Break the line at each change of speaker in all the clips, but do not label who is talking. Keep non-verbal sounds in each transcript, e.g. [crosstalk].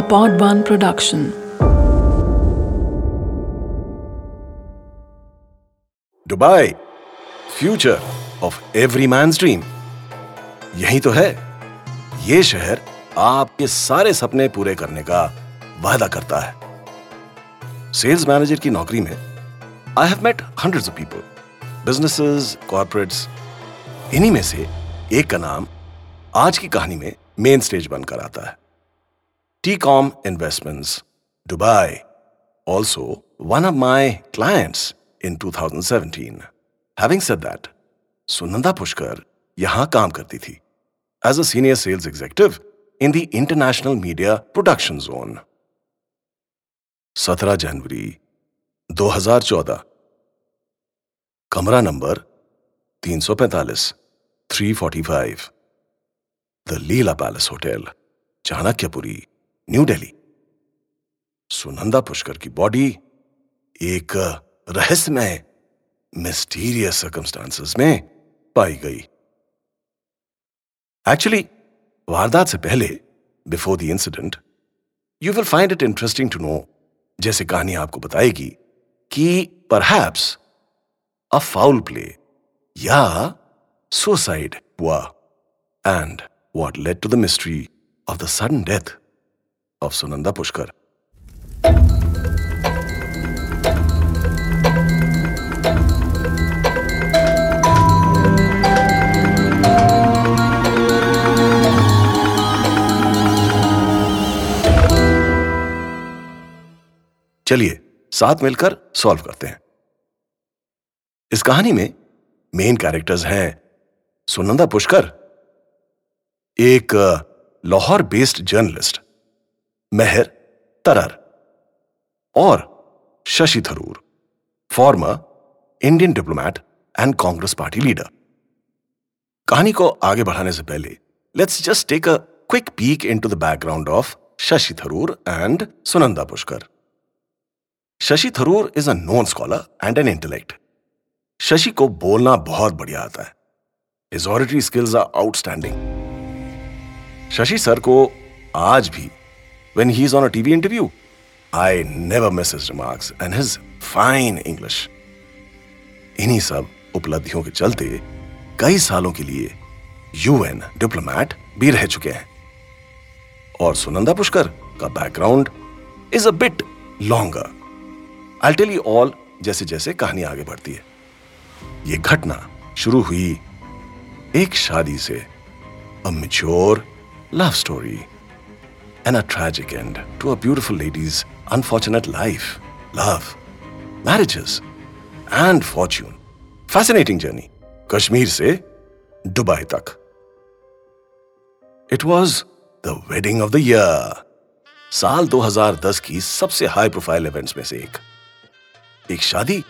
a Pod One production.
Dubai future of every man dream यही तो है। ये शहर आपके सारे सपने पूरे करने का वादा करता है। सेल्स मैनेजर की नौकरी में I have met hundreds of people businesses corporates इन्हीं में से एक का नाम आज की कहानी में मेन स्टेज बनकर आता है। TECOM investments Dubai also one of my clients in 2017 having said that Sunanda Pushkar यहाँ काम करती थी as a senior sales executive in the international media production zone 17 जनवरी 2014 कमरा number 345 345 the Leela Palace hotel Chanakyapuri New Delhi. Sunanda Pushkar की body एक रहस्यमय mysterious circumstances में पाई गई। एक्चुअली वारदात से पहले before the incident you will find it interesting to know जैसे कहानी आपको बताएगी, कि परहैप्स अ फाउल प्ले या सुसाइड हुआ। And what led to the mystery of the sudden death of Sunanda Pushkar. चलिए, साथ मिलकर सॉल्व करते हैं इस कहानी में मेन कैरेक्टर्स हैं सुनंदा पुष्कर, एक लाहौर बेस्ड जर्नलिस्ट मेहर, तरर और Shashi Tharoor former Indian diplomat and Congress party leader कहानी को आगे बढ़ाने से पहले let's just take a quick peek into the background of Shashi Tharoor and Sunanda Pushkar. Shashi Tharoor is a known scholar and an intellect Shashi को बोलना बहुत बढ़िया आता है। His oratory skills are outstanding Shashi sir को आज भी when he's on a TV interview, I never miss his remarks and his fine English. इन्हीं सब उपलब्धियों के चलते कई सालों के लिए यूएन डिप्लोमैट भी रह चुके हैं। और सुनंदा पुष्कर का background is a bit longer I tell you all जैसे जैसे कहानी आगे बढ़ती है। ये घटना शुरू हुई एक शादी से a mature love story, and a tragic end to a beautiful lady's unfortunate life, love, marriages, and fortune. Fascinating journey. Kashmir से दुबई तक it was the wedding of the year साल 2010 की सबसे हाई प्रोफ़ाइल इवेंट्स में से एक एक शादी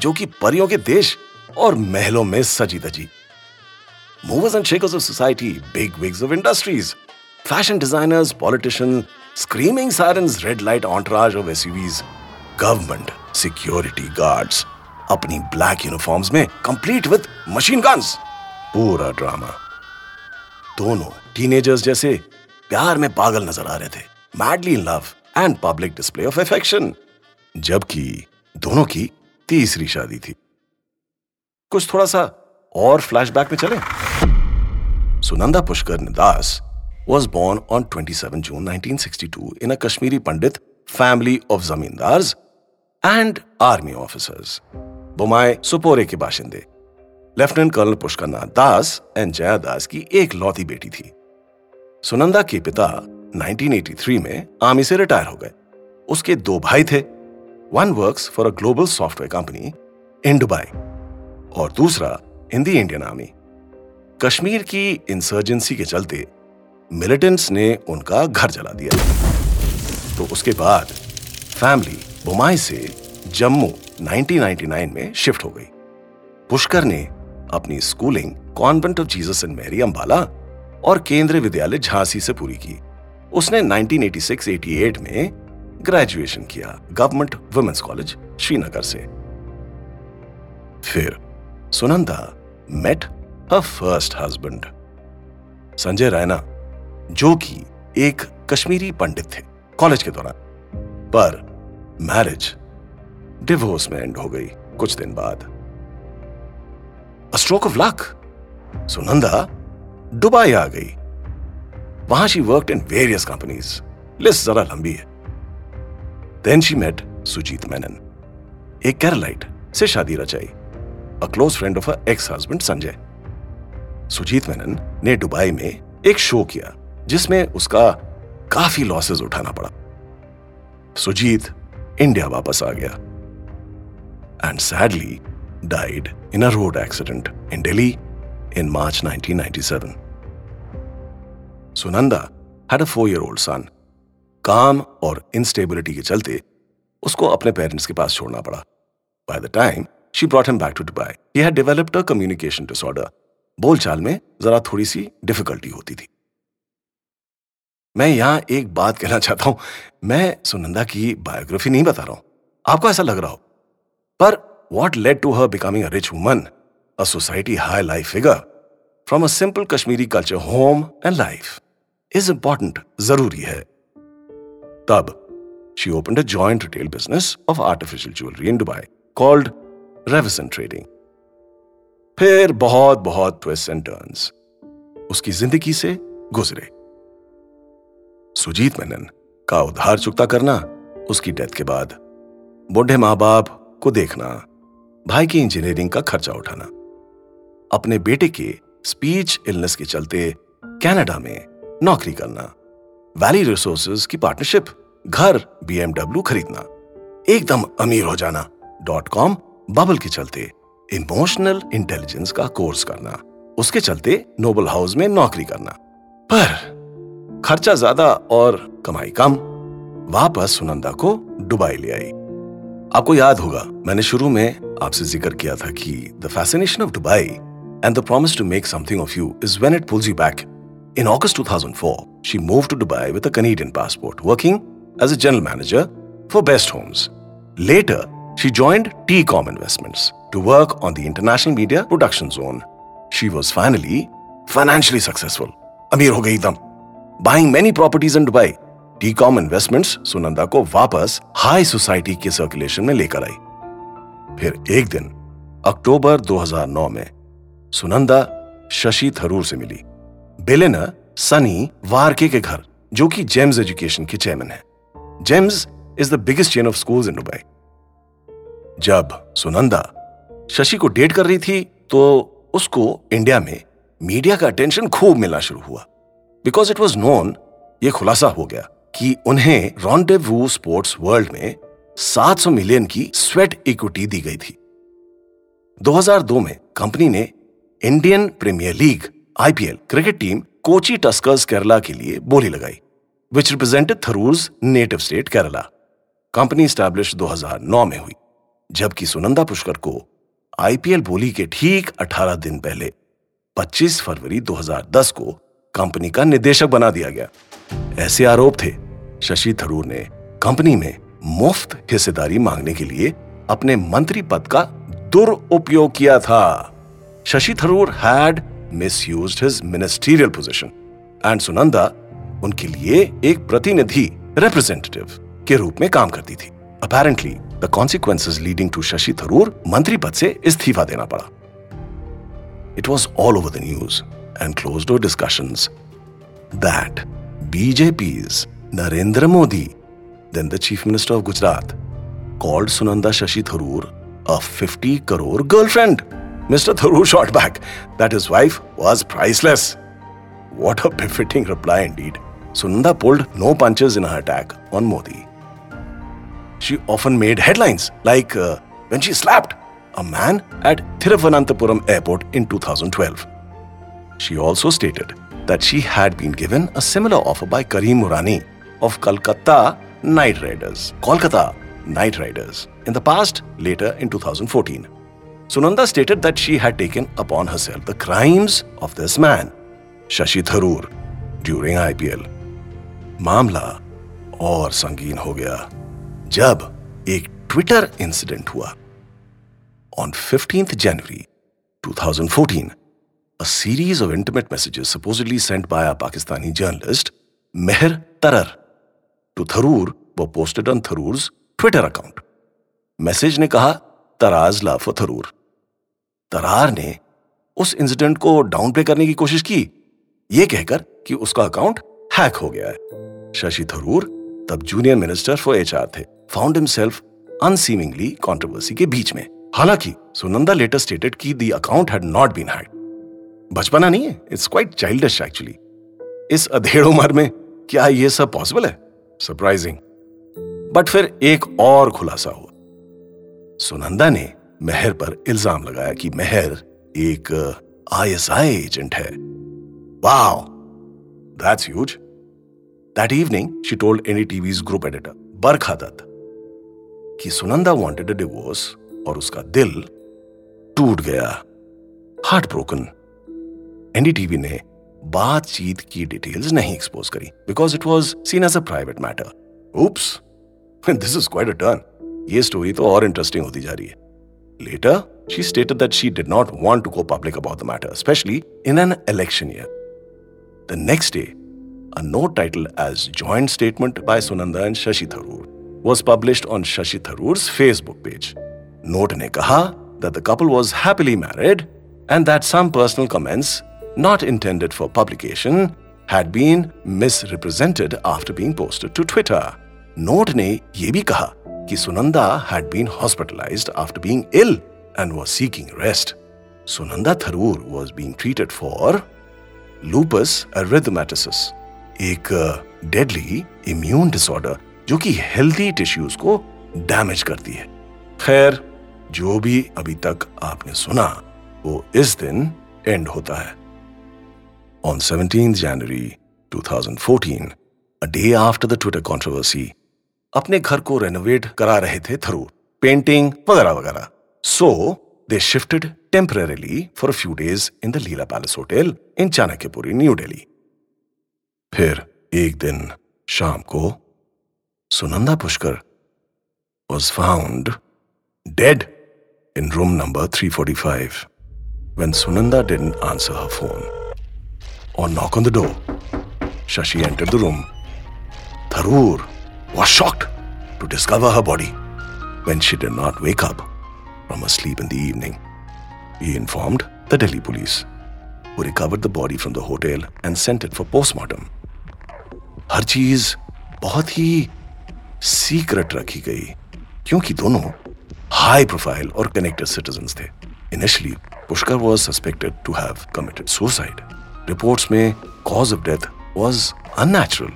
जो कि परियों के देश और महलों में सजी दजी movers and shakers of society, big wigs of industries, fashion designers, politicians, screaming sirens, red light entourage of SUVs, government, security guards, अपनी ब्लैक यूनिफॉर्म्स में कंप्लीट विद मशीन गन्स पूरा ड्रामा दोनों टीनेजर्स जैसे प्यार में पागल नज़र आ रहे थे madly in love and public display of affection जबकि दोनों की तीसरी शादी थी कुछ थोड़ा सा और फ्लैशबैक में चले Sunanda Pushkar Nidas was born on 27 June 1962 in a Kashmiri Pandit family of zamindars and army officers. Bomai Sopore के बाशिंदे lieutenant colonel Pushkar Das and Jaya Das की एक लौती बेटी थी सुनंदा के पिता 1983 में आर्मी से रिटायर हो गए उसके दो भाई थे one works for a global software company in Dubai और दूसरा in the Indian army Kashmir की इंसर्जेंसी के चलते मिलिटेंट्स ने उनका घर जला दिया। तो उसके बाद फैमिली बुमाई से जम्मू 1999 में शिफ्ट हो गई। पुष्कर ने अपनी schooling convent of Jesus and Mary Ambala और केंद्रीय विद्यालय झांसी से पूरी की। उसने 1986-88 में ग्रेजुएशन किया गवर्नमेंट वुमेन्स कॉलेज श्रीनगर से। फिर Sunanda met her first husband. Sanjay Raina जो कि एक कश्मीरी पंडित थे कॉलेज के दौरान। पर मैरिज डिवोर्स में एंड हो गई कुछ दिन बाद। Stroke of luck Sunanda, Dubai आ गई। वहाँ she work in various companies list जरा लंबी है। Then she met Sujit Menon एक कैरलाइट से शादी रचाई। A close friend of a ex husband Sanjay Sujit Menon ने दुबई में एक शो किया। जिसमें उसका काफ़ी लॉसेस उठाना पड़ा। सुजीत इंडिया वापस आ गया। And sadly died in a road accident in Delhi in March 1997. Sunanda had a four year old son काम और इंस्टेबिलिटी के चलते उसको अपने पेरेंट्स के पास छोड़ना पड़ा। By the time she brought him back to Dubai he had developed a communication disorder बोलचाल में जरा थोड़ी सी डिफिकल्टी होती थी। मैं यहाँ एक बात कहना चाहता हूँ। मैं सुनंदा की बायोग्राफी नहीं बता रहा हूँ। आपको ऐसा लग रहा हो? पर what led to her becoming a rich woman a society high life figure from a simple Kashmiri culture home and life is important ज़रूरी है। तब she open a joint retail business of artificial jewelry in Dubai called Revison Trading. फिर बहुत बहुत twist and turns उसकी ज़िंदगी से गुजरे। सुजीत मेनन का उधार चुकता करना, उसकी डेथ के बाद बुढ़े माँ बाप को देखना, भाई की इंजीनियरिंग का खर्चा उठाना। अपने बेटे के स्पीच इलनेस के चलते कनाडा में नौकरी करना वैली रिसोर्सेज की पार्टनरशिप घर बीएमडब्ल्यू खरीदना, एकदम अमीर हो जाना डॉट कॉम बबल के चलते इमोशनल इंटेलिजेंस का कोर्स करना, उसके चलते नोबल हाउस में नौकरी करना। पर खर्चा ज़्यादा और कमाई कम, वापस सुनंदा को डुबाई ले आई। आपको याद होगा, मैंने शुरू में आपसे ज़िक्र किया था कि the fascination of Dubai and the promise to make something of you is when it pulls you back in August 2004 she move to Dubai with passport working as a general manager for best homes later she joint Tecom investment to work on the international media production zone she was finally financially successful अमीर हो गई एकदम buying many properties in Dubai Tecom investments Sunanda को वापस high society के circulation में लेकर आई फिर एक दिन अक्टूबर 2009 में सुनंदा शशि थरूर से मिली बेलेना सनी वारके के घर जो कि जेम्स एजुकेशन के चेयरमैन है Gems is the biggest chain of schools in Dubai जब सुनंदा शशि को डेट कर रही थी तो उसको इंडिया में मीडिया का अटेंशन खूब मिलना शुरू हुआ बिकॉज़ इट वॉज़ नोन ये खुलासा हो गया कि उन्हें रॉन्डेवू स्पोर्ट्स वर्ल्ड में 700 मिलियन की स्वेट इक्विटी दी गई थी। 2002 में कंपनी ने Indian Premier League IPL cricket team Kochi Tuskers Kerala के लिए बोली लगाई which represented Tharoor's native state Kerala company establish 2009 में हुई, जबकि सुनंदा पुष्कर को आईपीएल बोली के ठीक 18 दिन पहले 25 फरवरी 2010 को कंपनी का निदेशक बना दिया गया। ऐसे आरोप थे। शशि थरूर ने कंपनी में मुफ़्त हिस्सेदारी मांगने के लिए अपने मंत्री पद का दुरुपयोग किया था। Shashi Tharoor had misuse his ministerial position and Sunanda उनके लिए एक प्रतिनिधि रिप्रेजेंटेटिव के रूप में काम करती थी। Apparently the consequences leading to Shashi Tharoor मंत्री पद से इस्तीफा देना पड़ा। It was all over the news and closed door discussions that BJP's Narendra Modi, then the Chief Minister of Gujarat, called Sunanda Shashi Tharoor a 50 crore girlfriend. Mr. Tharoor [laughs] shot back that his wife was priceless. What a befitting reply indeed. Sunanda pulled no punches in her attack on Modi. She often made headlines like uh, when she slapped a man at Thiruvananthapuram airport in 2012. She also stated that she had been given a similar offer by Kareem Murani of Kolkata Knight Riders, Kolkata Knight Riders, in the past, later in 2014. Sunanda stated that she had taken upon herself the crimes of this man, Shashi Tharoor, during IPL. मामला और संगीन हो गया जब एक Twitter incident हुआ on 15th January 2014 a series of intimate messages supposedly sent by a Pakistani journalist, Meher Tarar, to Tharoor were posted on Tharoor's Twitter account. Message ने कहा तराज ला फॉर थरूर तरार ने उस इंसिडेंट को डाउन प्ले करने की कोशिश की यह कहकर कि उसका अकाउंट हैक हो गया है शशि थरूर तब जूनियर मिनिस्टर फॉर एचआर थे फाउंड हिमसेल्फ अनसीमिंगली कंट्रोवर्सी के बीच में हालाँकि सुनंदा लेटर स्टेटेड कि the account had not been hacked बचपना नहीं है इट्स क्वाइट चाइल्डिश एक्चुअली इस अधेड़ उम्र में क्या यह सब पॉसिबल है? सरप्राइजिंग बट फिर एक और खुलासा हुआ। सुनंदा ने मेहर पर इल्ज़ाम लगाया कि मेहर एक आईएसआई एजेंट है। Wow that's huge that evening she told NDTV's group editor Barkha Dutt कि सुनंदा वांटेड अ डिवोर्स और उसका दिल टूट गया। हार्ट ब्रोकन एनडीटीवी ने बातचीत की डिटेल्स नहीं एक्सपोज करी because it was seen as a private matter oops this is quite a turn ये स्टोरी तो और इंटरेस्टिंग होती जा रही है। Later she stated that she did not want to go public about the matter specially in an election year the next day a note title as joint statement by Sunanda and Shashi Tharoor was published on Shashi Tharoor Facebook page note ने कहा that the couple was happily married and that some personal comments not intended for publication had been misrepresented after being posted to Twitter. Note ne ye bhi kaha कि Sunanda had been hospitalized after being ill and was seeking rest. Sunanda Tharoor was being treated for lupus erythematosus, एक deadly immune disorder जो कि healthy tissues को damage करती है खैर जो भी अभी तक आपने सुना वो इस दिन एंड होता है on 17 January 2014, a day after the Twitter controversy, अपने घर को रेनोवेट करा रहे थे थरूर पेंटिंग वगैरह वगैरह। So they shifted temporarily for a few days in the Leela Palace hotel in Chanakyapuri New Delhi फिर एक दिन शाम को Sunanda Pushkar was found dead in room number 345 when Sunanda didn't answer her phone or knock on the door. Shashi entered the room. Tharoor was shocked to discover her body when she did not wake up from her sleep in the evening. He informed the Delhi police, who recovered the body from the hotel and sent it for postmortem. हर चीज़ बहुत ही secret रखी गई क्योंकि दोनों high profile और connected citizen थे initially Pushkar was suspected to have committed suicide reports में cause of death was unnatural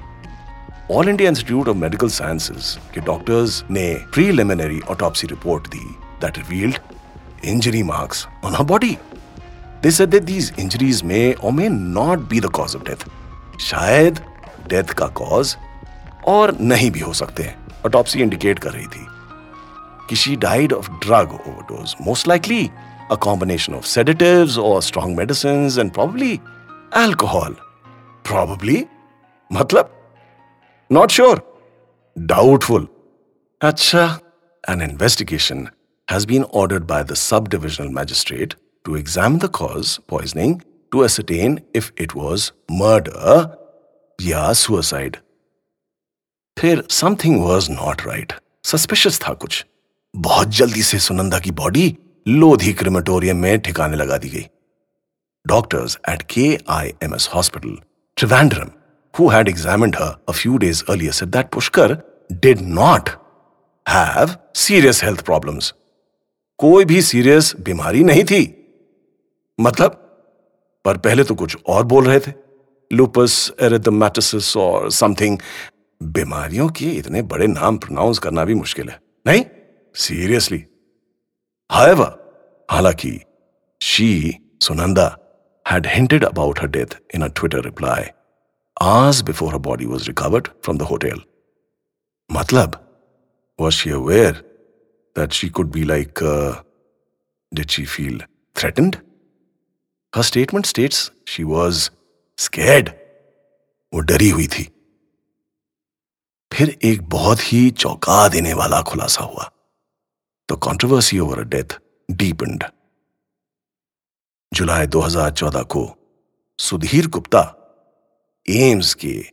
All India Institute of Medical Sciences के डॉक्टर्स ने preliminary autopsy report the that revealed injury marks on her body they said that these injuries may और may not be the cause of death शायद death का cause और नहीं भी हो सकते ऑटोप्सी इंडिकेट कर रही थी। कि she died of drug overdose most likely a combination of sedatives or strong medicines and probably alcohol probably मतलब? नॉट श्योर डाउटफुल अच्छा। An investigation has been ordered by the sub divisional magistrate to exam the cause poisoning to ascertain if it was murder या suicide फिर something was not right suspicious था कुछ बहुत जल्दी से सुनंदा की बॉडी लोधी क्रिमेटोरियम में ठिकाने लगा दी गई। I M S hospital Trivandrum who had examined her a few days earlier, said that Pushkar did not have serious health problems. कोई भी सीरियस बीमारी नहीं थी। मतलब पर पहले तो कुछ और बोल रहे थे। लूपस एरिथमेटिस और समथिंग बीमारियों के इतने बड़े नाम प्रोनाउंस करना भी मुश्किल है। नहीं? सीरियसली हाइवर हालाँकि she Sunanda had hinted about her death in a Twitter reply. hours before her body was recovered from the hotel. Matlab, was she aware that she could be like, uh, did she feel threatened? Her statement states she was scared. वो डरी हुई थी फिर एक बहुत ही चौंका देने वाला खुलासा हुआ the controversy over a death depend जुलाई 2014 को सुधीर गुप्ता एम्स के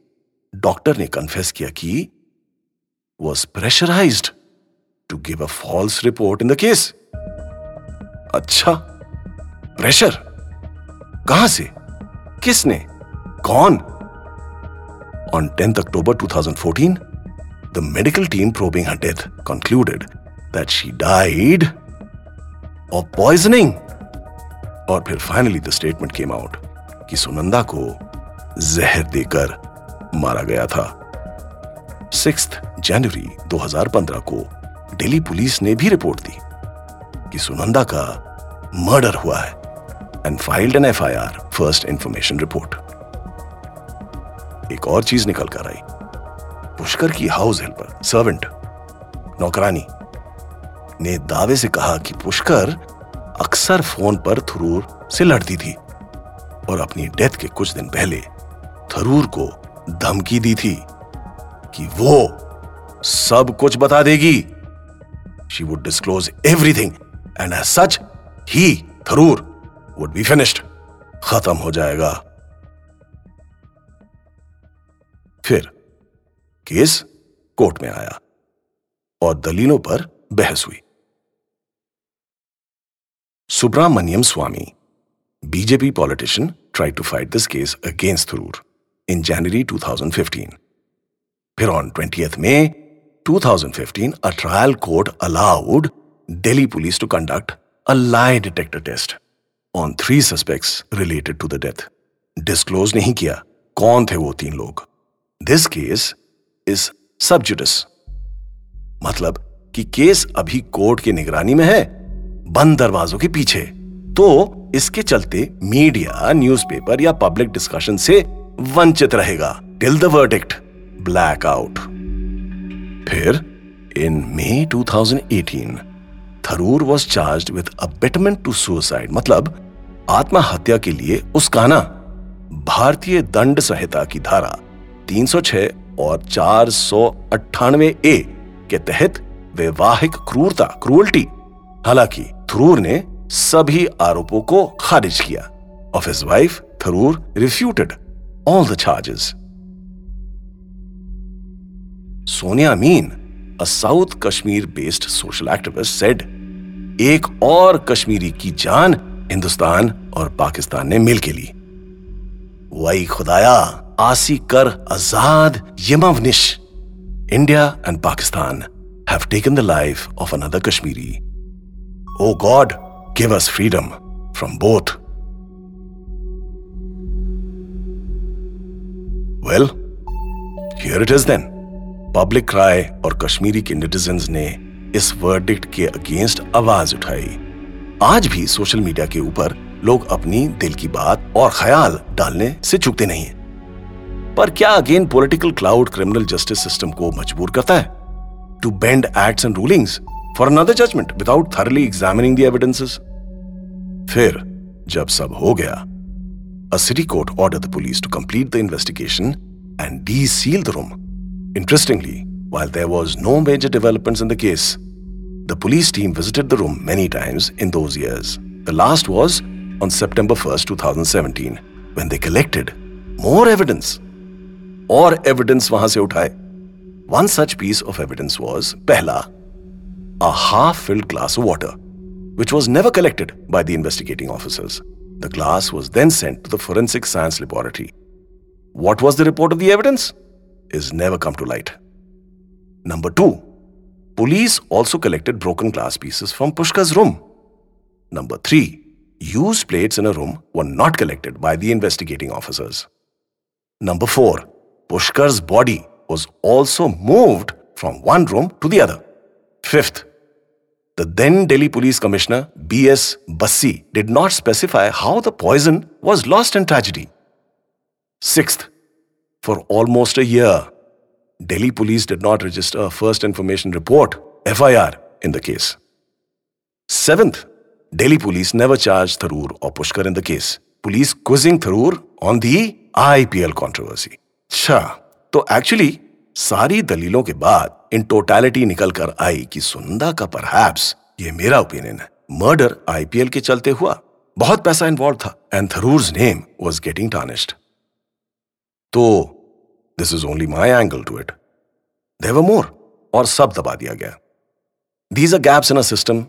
डॉक्टर ने कन्फेस किया कि was pressurise to give a false report in the case अच्छा प्रेशर कहाँ से? किसने? कौन? On tenth October 2014, the medical team probing her death concluded that she died of poisoning और फिर finally the statement came out कि सुनंदा को जहर देकर मारा गया था। सिक्स जनवरी 2015 को दिल्ली पुलिस ने भी रिपोर्ट दी कि सुनंदा का मर्डर हुआ है and filed an FIR first information report एक और चीज़ निकल कर आई। पुष्कर की हाउस हेल्पर सर्वेंट नौकरानी, ने दावे से कहा कि पुष्कर अक्सर फ़ोन पर थरूर से लड़ती थी और अपनी डेथ के कुछ दिन पहले थरूर को धमकी दी थी कि वो सब कुछ बता देगी। She would disclose everything and as such he Tharoor would be finished खत्म हो जाएगा। फिर केस कोर्ट में आया और दलीलों पर बहस हुई। Subramaniam Swamy, BJP politician, tried to fight this case against Tharoor in January 2015. Then on 20th May 2015, a trial court allowed Delhi police to conduct a lie detector test on three suspects related to the death. Disclose नहीं किया कौन थे वो तीन लोग this case is सब जुडिस मतलब कि केस अभी कोर्ट की निगरानी में है बंद दरवाजों के पीछे। तो इसके चलते मीडिया न्यूज़पेपर या पब्लिक डिस्कशन से वंचित रहेगा। Till the verdict black out फिर in May 2018 Tharoor was charge with abetment to suicide मतलब आत्महत्या के लिए उसकाना भारतीय दंड संहिता की धारा 306 और चार सौ अट्ठानवे ए के तहत वैवाहिक क्रूरता क्रूअल्टी हालाँकि थरूर ने सभी आरोपों को खारिज किया of his wife Tharoor refuted all the charges Sonia Amin a south Kashmir based social activist said एक और कश्मीरी की जान हिंदुस्तान और पाकिस्तान ने मिल के ली। वही खुदाया, आसी कर आज़ाद यमवनिश। India and Pakistan have taken the life of another Kashmiri O God, give us freedom from both. Well, here it is then. Public cry और कश्मीरी के नेटिजन्स ने इस वर्डिक्ट के अगेंस्ट आवाज़ उठाई आज भी सोशल मीडिया के ऊपर लोग अपनी दिल की बात और ख्याल डालने से चुकते नहीं पर क्या again political clout criminal justice system को मजबूर करता है to bend acts and rulings for another judgment without thoroughly examining the evidences. फिर जब सब हो गया a city court ordered the police to complete the investigation and de-seal the room. Interestingly, while there was no major developments in the case, the police team visited the room many times in those years. The last was on September 1st, 2017, when they collected more evidence. और evidence वहां से उठाए. One such piece of evidence was पहला a half filled glass of water, which was never collected by the investigating officers. The glass was then sent to the forensic science laboratory. What was the report of the evidence? Is never come to light. Number two, police also collected broken glass pieces from Pushkar's room. Number three, used plates in a room were not collected by the investigating officers. Number four, Pushkar's body was also moved from one room to the other. Fifth, the then Delhi Police Commissioner B.S. Bassi did not specify how the poison was lost in tragedy. Sixth, for almost a year, Delhi Police did not register a first information report FIR in the case. Seventh, Delhi Police never charged Tharoor or Pushkar in the case. Police quizzing Tharoor on the IPL controversy. Cha. So actually, सारी दलीलों के बाद in totality निकल कर आई कि Sunda का perhaps ये मेरा opinion है। मर्डर आईपीएल के चलते हुआ। बहुत पैसा इन्वॉल्व था। And Tharoor's name was getting tarnished तो this is only my angle to it they were more और सब दबा दिया गया। These are gaps in a system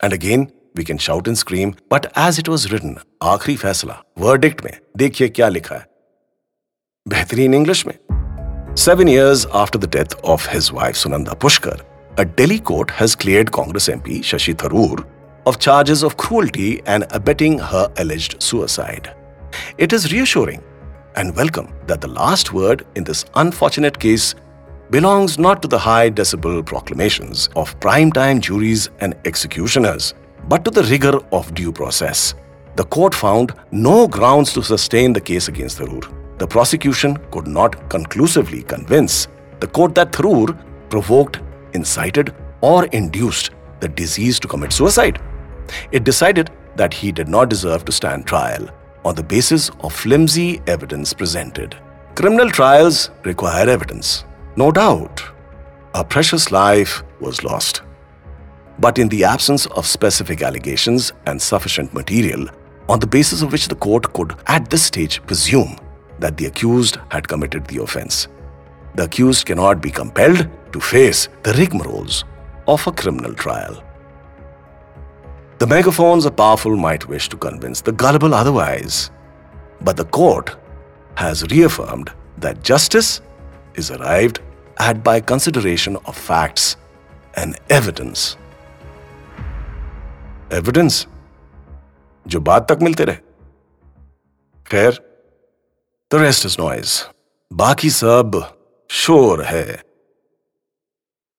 and again we can shout and scream but as it was written आखिरी फैसला verdict में, देखिए क्या लिखा है। बेहतरीन इंग्लिश में। Seven years after the death of his wife Sunanda Pushkar, a Delhi court has cleared Congress MP Shashi Tharoor of charges of cruelty and abetting her alleged suicide. It is reassuring and welcome that the last word in this unfortunate case belongs not to the high decibel proclamations of prime-time juries and executioners, but to the rigor of due process. The court found no grounds to sustain the case against Tharoor. The prosecution could not conclusively convince the court that Tharoor provoked, incited, or induced the disease to commit suicide. It decided that he did not deserve to stand trial on the basis of flimsy evidence presented. Criminal trials require evidence. No doubt, a precious life was lost. But in the absence of specific allegations and sufficient material on the basis of which the court could, at this stage, presume that the accused had committed the offense, the accused cannot be compelled to face the rigmaroles of a criminal trial. The megaphones of powerful might wish to convince the gullible otherwise, but the court has reaffirmed that justice is arrived at by consideration of facts and evidence evidence जो बाद तक मिलते रहे खैर the rest is noise बाकी सब शोर है।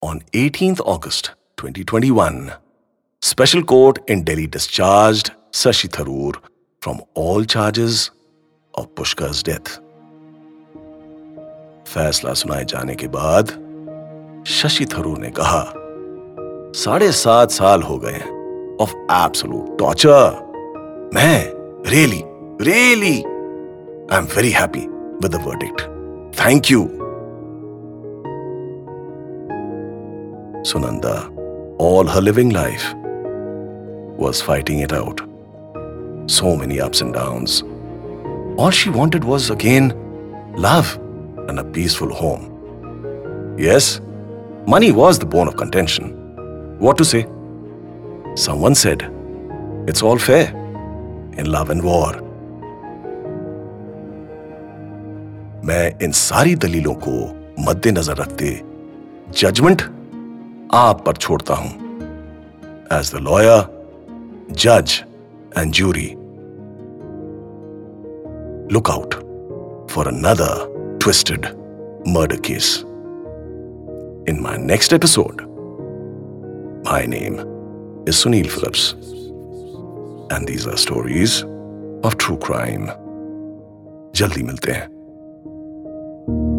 On eighteenth August 2021, special court in Delhi discharge Shashi Tharoor from all charges of Pushkar death फैसला सुनाए जाने के बाद शशि थरूर ने कहा साढ़े सात साल हो गए ऑफ़ एब्सोल्यूट टॉर्चर मैं रेली रेली I'm very happy with the verdict. Thank you. Sunanda, all her living life, was fighting it out. So many ups and downs. All she wanted was again love and a peaceful home. Yes, money was the bone of contention. What to say? Someone said, It's all fair in love and war. मैं इन सारी दलीलों को मद्देनजर रखते judgement आप पर छोड़ता हूँ as the lawyer जज and jury look out for another twisted murder case in my next episode My name is Sunil Phillips. And these are stories of true crime. जल्दी मिलते हैं thank you